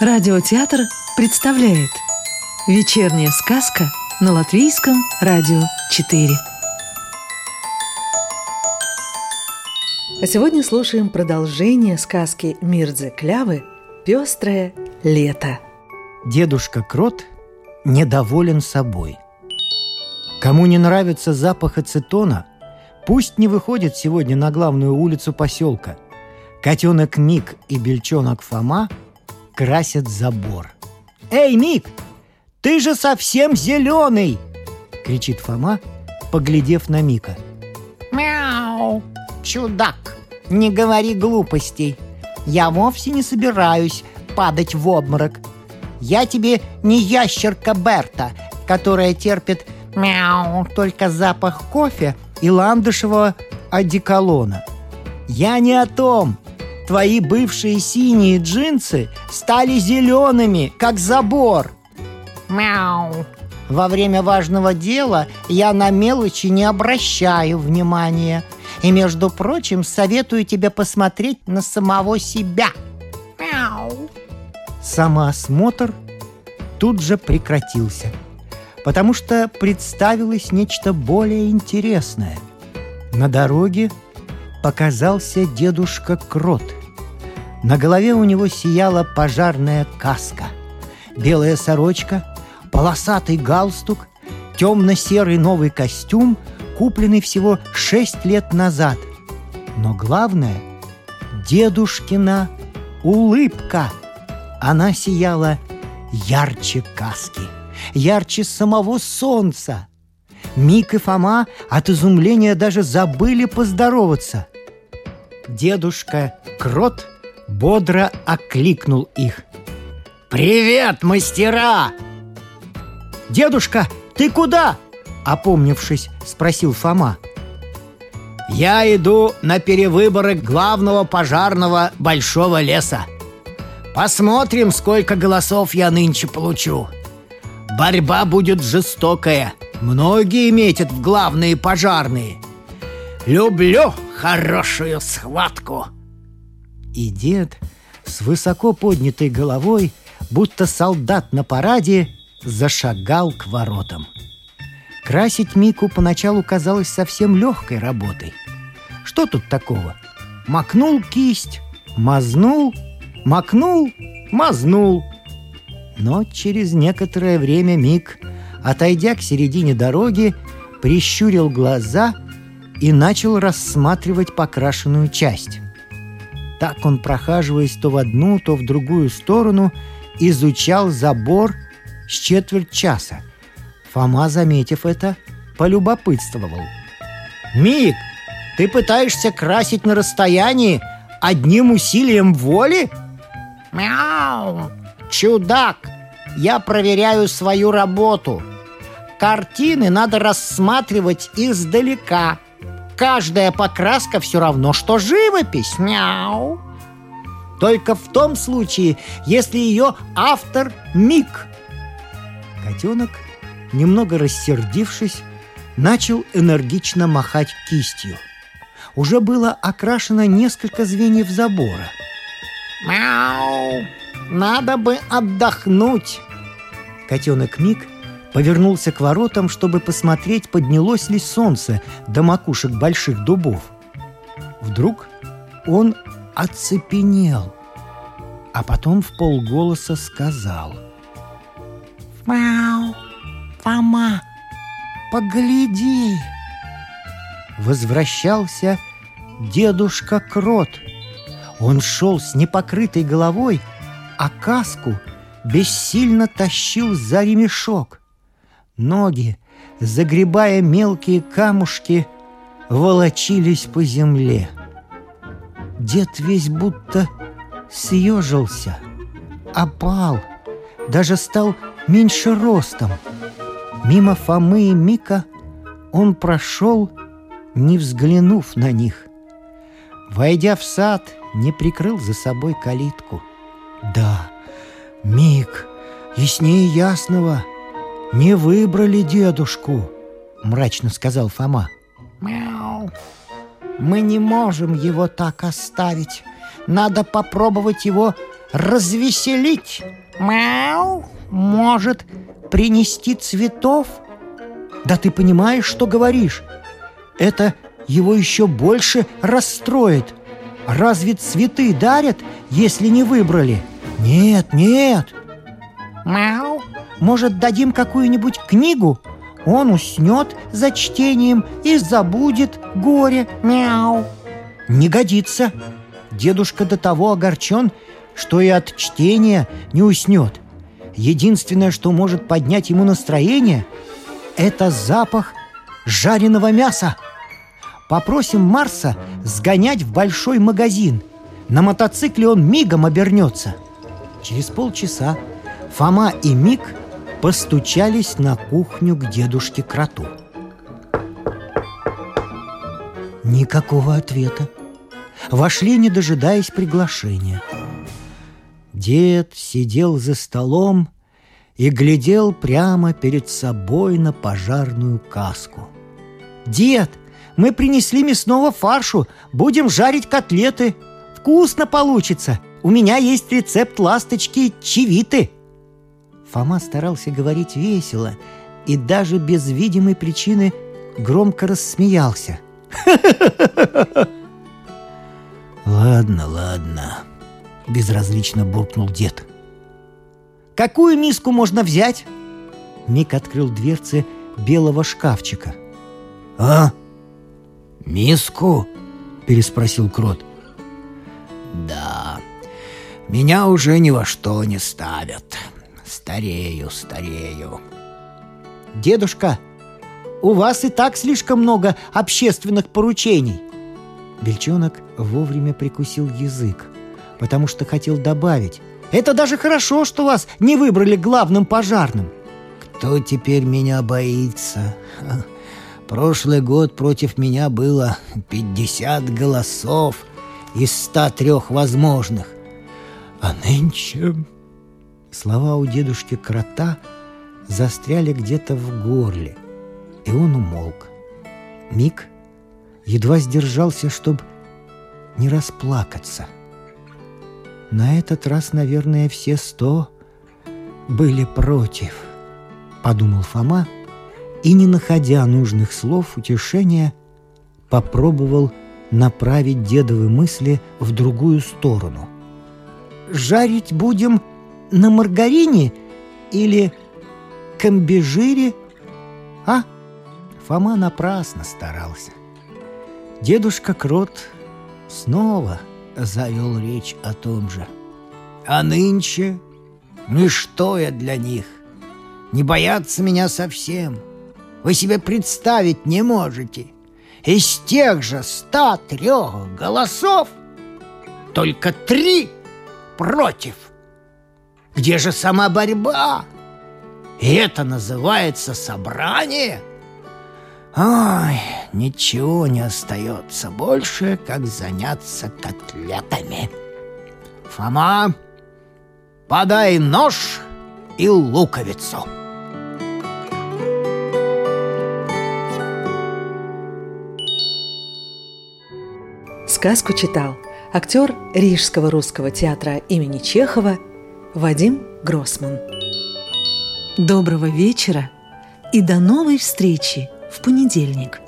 Радиотеатр представляет Вечерняя сказка на Латвийском радио 4 А сегодня слушаем продолжение сказки Мирдзе Клявы «Пестрое лето» Дедушка Крот недоволен собой. Кому не нравится запах ацетона, пусть не выходит сегодня на главную улицу поселка. Котенок Мик и бельчонок Фома – красят забор. «Эй, Мик, ты же совсем зеленый!» — кричит Фома, поглядев на Мика. «Мяу! Чудак, не говори глупостей. Я вовсе не собираюсь падать в обморок. Я тебе не ящерка Берта, которая терпит мяу только запах кофе и ландышевого одеколона. Я не о том. Твои бывшие синие джинсы стали зелеными, как забор. Мяу. Во время важного дела я на мелочи не обращаю внимания. И, между прочим, советую тебе посмотреть на самого себя. Мяу. Самоосмотр тут же прекратился, потому что представилось нечто более интересное. На дороге показался дедушка Крот – на голове у него сияла пожарная каска. Белая сорочка, полосатый галстук, темно-серый новый костюм, купленный всего шесть лет назад. Но главное — дедушкина улыбка. Она сияла ярче каски, ярче самого солнца. Мик и Фома от изумления даже забыли поздороваться. Дедушка Крот — бодро окликнул их. «Привет, мастера!» «Дедушка, ты куда?» Опомнившись, спросил Фома. «Я иду на перевыборы главного пожарного большого леса. Посмотрим, сколько голосов я нынче получу. Борьба будет жестокая. Многие метят в главные пожарные. Люблю хорошую схватку!» И дед с высоко поднятой головой, будто солдат на параде, зашагал к воротам. Красить Мику поначалу казалось совсем легкой работой. Что тут такого? Макнул кисть, мазнул, макнул, мазнул. Но через некоторое время Мик, отойдя к середине дороги, прищурил глаза и начал рассматривать покрашенную часть. Так он, прохаживаясь то в одну, то в другую сторону, изучал забор с четверть часа. Фома, заметив это, полюбопытствовал. «Мик, ты пытаешься красить на расстоянии одним усилием воли?» «Мяу! Чудак! Я проверяю свою работу. Картины надо рассматривать издалека, каждая покраска все равно, что живопись. Мяу. Только в том случае, если ее автор Мик. Котенок, немного рассердившись, начал энергично махать кистью. Уже было окрашено несколько звеньев забора. Мяу! Надо бы отдохнуть. Котенок Мик – повернулся к воротам, чтобы посмотреть, поднялось ли солнце до макушек больших дубов. Вдруг он оцепенел, а потом в полголоса сказал «Мяу, Фома, погляди!» Возвращался дедушка Крот. Он шел с непокрытой головой, а каску бессильно тащил за ремешок. Ноги, загребая мелкие камушки, волочились по земле. Дед весь будто съежился, опал, даже стал меньше ростом. Мимо Фомы и Мика он прошел, не взглянув на них. Войдя в сад, не прикрыл за собой калитку. Да, Мик, яснее ясного — «Не выбрали дедушку», — мрачно сказал Фома. «Мяу! Мы не можем его так оставить. Надо попробовать его развеселить? Мяу. Может, принести цветов? Да ты понимаешь, что говоришь? Это его еще больше расстроит. Разве цветы дарят, если не выбрали? Нет, нет. Мяу. Может, дадим какую-нибудь книгу? Он уснет за чтением и забудет горе. Мяу. Не годится. Дедушка до того огорчен, что и от чтения не уснет. Единственное, что может поднять ему настроение, это запах жареного мяса. Попросим Марса сгонять в большой магазин. На мотоцикле он мигом обернется. Через полчаса Фома и Мик постучались на кухню к дедушке Кроту. Никакого ответа. Вошли, не дожидаясь приглашения. Дед сидел за столом и глядел прямо перед собой на пожарную каску. «Дед, мы принесли мясного фаршу, будем жарить котлеты. Вкусно получится. У меня есть рецепт ласточки чевиты». Фома старался говорить весело и даже без видимой причины громко рассмеялся. «Ладно, ладно», — безразлично буркнул дед. «Какую миску можно взять?» Мик открыл дверцы белого шкафчика. «А? Миску?» — переспросил Крот. «Да, меня уже ни во что не ставят. Старею, старею». «Дедушка, у вас и так слишком много общественных поручений». Бельчонок вовремя прикусил язык, потому что хотел добавить. «Это даже хорошо, что вас не выбрали главным пожарным». «Кто теперь меня боится?» Прошлый год против меня было 50 голосов из 103 возможных. А нынче... Слова у дедушки Крота застряли где-то в горле, и он умолк. Миг едва сдержался, чтобы не расплакаться. На этот раз, наверное, все сто были против, подумал Фома, и, не находя нужных слов утешения, попробовал направить дедовы мысли в другую сторону. «Жарить будем на маргарине или комбижире, а?» Фома напрасно старался. Дедушка Крот снова завел речь о том же. «А нынче ничто я для них. Не боятся меня совсем. Вы себе представить не можете. Из тех же ста трех голосов только три против. Где же сама борьба? И это называется собрание? Ой, ничего не остается больше, как заняться котлетами. Фома, подай нож и луковицу. Сказку читал актер Рижского русского театра имени Чехова Вадим Гроссман. Доброго вечера и до новой встречи в понедельник –